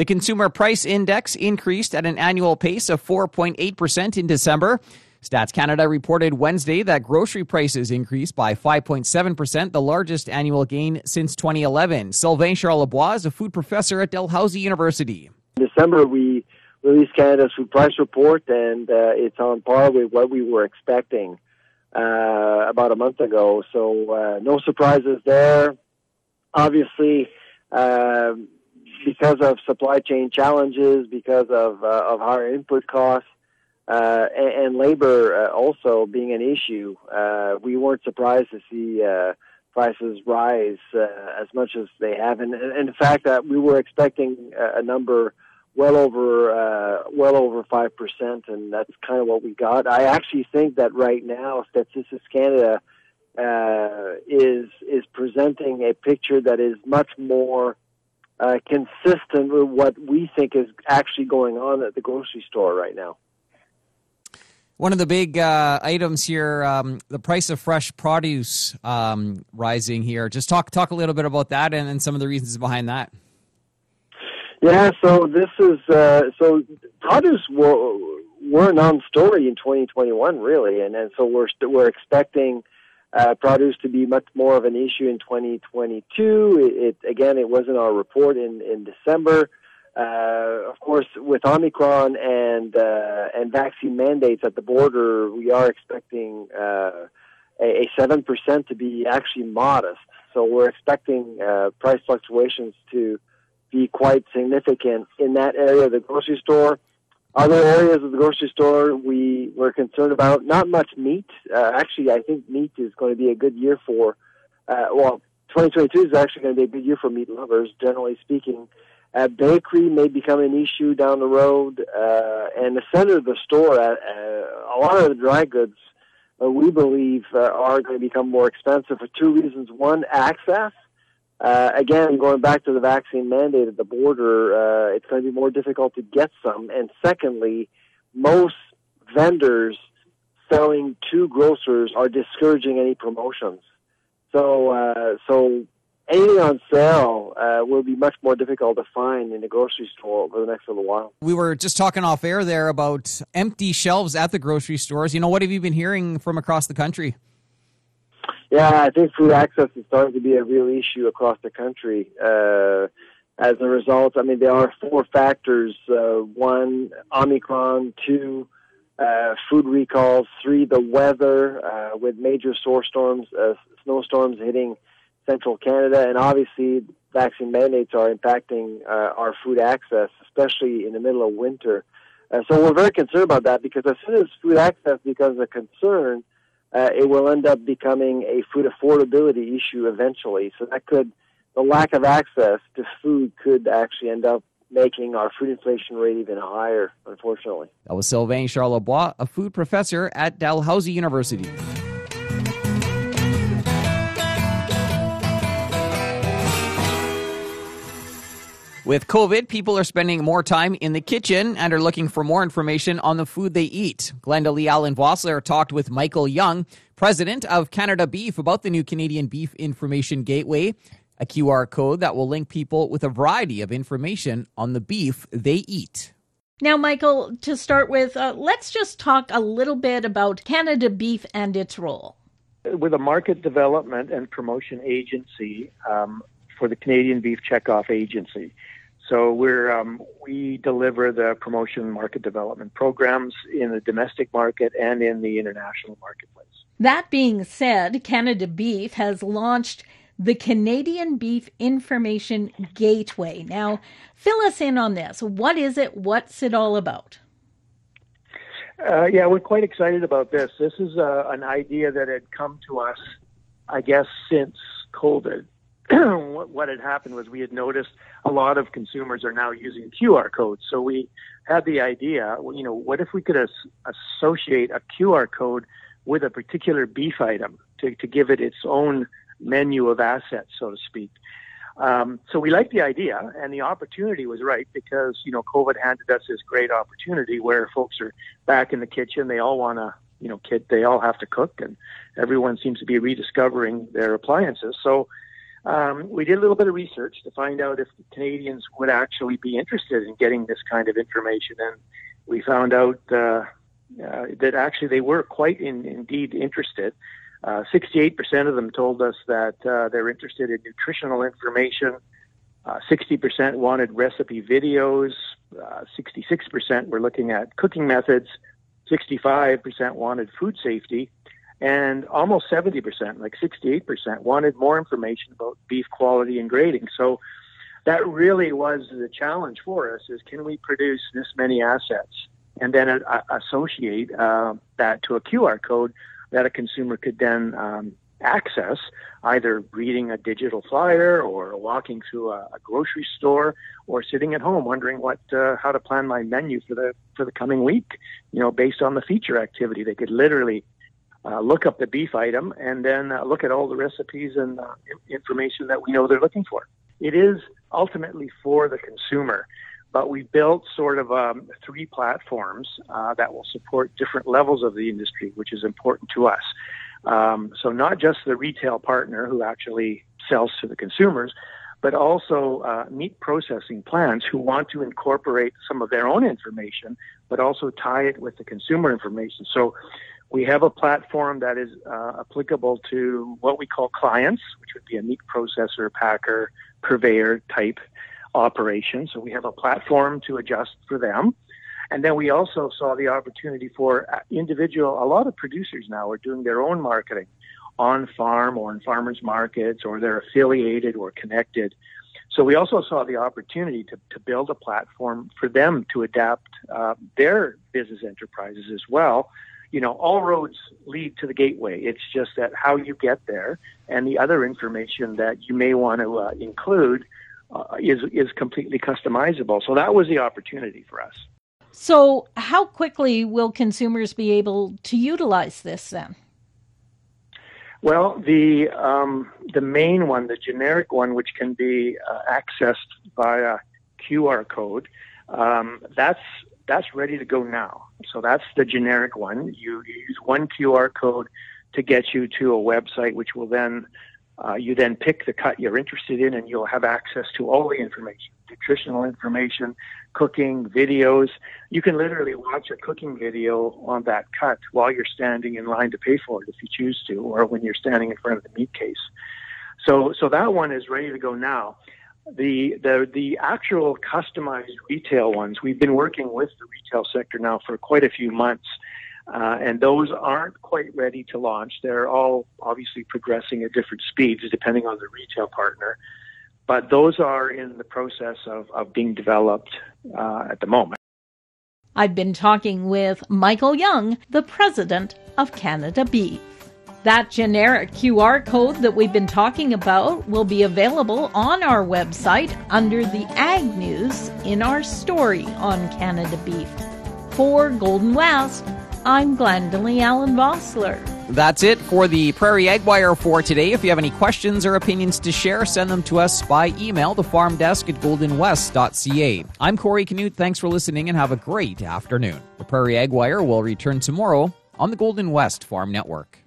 The Consumer Price Index increased at an annual pace of 4.8% in December. Stats Canada reported Wednesday that grocery prices increased by 5.7%, the largest annual gain since 2011. Sylvain Charlebois is a food professor at Dalhousie University. In December, we released Canada's food price report, and uh, it's on par with what we were expecting uh, about a month ago. So, uh, no surprises there. Obviously, uh, because of supply chain challenges, because of, uh, of higher input costs, uh, and, and, labor uh, also being an issue, uh, we weren't surprised to see uh, prices rise uh, as much as they have. And, and in fact, that we were expecting a number well over well over five percent, and that's kind of what we got. I actually think that right now, Statistics Canada is is presenting a picture that is much more uh, consistent with what we think is actually going on at the grocery store right now. One of the big uh, items here, um, the price of fresh produce um, rising here. Just talk talk a little bit about that and, and some of the reasons behind that. Yeah, so this is uh, so produce were, were a non-story in 2021, really, and and so we're we're expecting uh, produce to be much more of an issue in 2022. It, it again, it was in our report in in December. Uh, of course, with Omicron and uh, and vaccine mandates at the border, we are expecting uh, a seven percent to be actually modest. So we're expecting uh, price fluctuations to be quite significant in that area of the grocery store. Other areas of the grocery store we were concerned about not much meat. Uh, actually, I think meat is going to be a good year for. Uh, well, 2022 is actually going to be a good year for meat lovers, generally speaking. Uh, bakery may become an issue down the road, uh, and the center of the store, uh, uh, a lot of the dry goods, uh, we believe, uh, are going to become more expensive for two reasons. One, access. Uh, again, going back to the vaccine mandate at the border, uh, it's going to be more difficult to get some. And secondly, most vendors selling to grocers are discouraging any promotions. So, uh, so anything on sale uh, will be much more difficult to find in the grocery store over the next little while. We were just talking off air there about empty shelves at the grocery stores. You know, what have you been hearing from across the country? Yeah, I think food access is starting to be a real issue across the country. Uh, as a result, I mean, there are four factors. Uh, one, Omicron. Two, uh, food recalls. Three, the weather, uh, with major storms, uh, snowstorms hitting central Canada. And obviously, vaccine mandates are impacting uh, our food access, especially in the middle of winter. Uh, so we're very concerned about that because as soon as food access becomes a concern, uh, Uh, it will end up becoming a food affordability issue eventually. So that could, the lack of access to food could actually end up making our food inflation rate even higher, unfortunately. That was Sylvain Charlebois, a food professor at Dalhousie University. With COVID, people are spending more time in the kitchen and are looking for more information on the food they eat. Glenda Lee Allen Vossler talked with Michael Young, president of Canada Beef, about the new Canadian Beef Information Gateway, a QR code that will link people with a variety of information on the beef they eat. Now, Michael, to start with, uh, let's just talk a little bit about Canada Beef and its role. With a market development and promotion agency, um, for the Canadian Beef Checkoff Agency. So we're um, we deliver the promotion market development programs in the domestic market and in the international marketplace. That being said, Canada Beef has launched the Canadian Beef Information Gateway. Now, fill us in on this. What is it? What's it all about? Uh, yeah, we're quite excited about this. This is uh, an idea that had come to us, I guess, since COVID. what, had happened was we had noticed a lot of consumers are now using QR codes. So we had the idea, you know, what if we could as- associate a QR code with a particular beef item to, to give it its own menu of assets, so to speak. Um, so we liked the idea, and the opportunity was right because you know COVID handed us this great opportunity where folks are back in the kitchen. They all want to, you know, kid. They all have to cook, and everyone seems to be rediscovering their appliances. So um, we did a little bit of research to find out if Canadians would actually be interested in getting this kind of information, and we found out uh, uh, that actually they were quite in, indeed interested. Uh, 68% of them told us that uh, they're interested in nutritional information. 60% uh, wanted recipe videos. 66% uh, were looking at cooking methods. 65% wanted food safety and almost 70%, like 68%, wanted more information about beef quality and grading. So that really was the challenge for us: is can we produce this many assets and then uh, associate uh, that to a QR code that a consumer could then um, access, either reading a digital flyer or walking through a, a grocery store or sitting at home wondering what uh, how to plan my menu for the for the coming week. You know, based on the feature activity, they could literally uh, look up the beef item and then uh, look at all the recipes and uh, information that we know they're looking for. It is ultimately for the consumer, but we built sort of um, three platforms uh, that will support different levels of the industry, which is important to us. Um, so not just the retail partner who actually sells to the consumers, but also uh, meat processing plants who want to incorporate some of their own information, but also tie it with the consumer information. So we have a platform that is uh, applicable to what we call clients, which would be a meat processor, packer, purveyor type operation. So we have a platform to adjust for them. And then we also saw the opportunity for uh, individual, a lot of producers now are doing their own marketing on farm or in farmers markets or they're affiliated or connected. So we also saw the opportunity to, to build a platform for them to adapt uh, their business enterprises as well you know, all roads lead to the gateway. It's just that how you get there and the other information that you may want to uh, include uh, is is completely customizable. So that was the opportunity for us. So, how quickly will consumers be able to utilize this then? Well, the um, the main one, the generic one, which can be uh, accessed via QR code, um, that's that's ready to go now. So that's the generic one. You, you use one QR code to get you to a website, which will then uh, you then pick the cut you're interested in, and you'll have access to all the information, nutritional information, cooking, videos. You can literally watch a cooking video on that cut while you're standing in line to pay for it if you choose to, or when you're standing in front of the meat case. So, so that one is ready to go now. The, the, the actual customized retail ones, we've been working with the retail sector now for quite a few months. Uh, and those aren't quite ready to launch. They're all obviously progressing at different speeds depending on the retail partner. But those are in the process of, of being developed uh, at the moment. I've been talking with Michael Young, the president of Canada Beef. That generic QR code that we've been talking about will be available on our website under the Ag News in our story on Canada Beef. For Golden West, I'm Glendalee Allen Vossler. That's it for the Prairie Ag Wire for today. If you have any questions or opinions to share, send them to us by email, the farm desk at goldenwest.ca. I'm Corey Canute. Thanks for listening and have a great afternoon. The Prairie Ag Wire will return tomorrow on the Golden West Farm Network.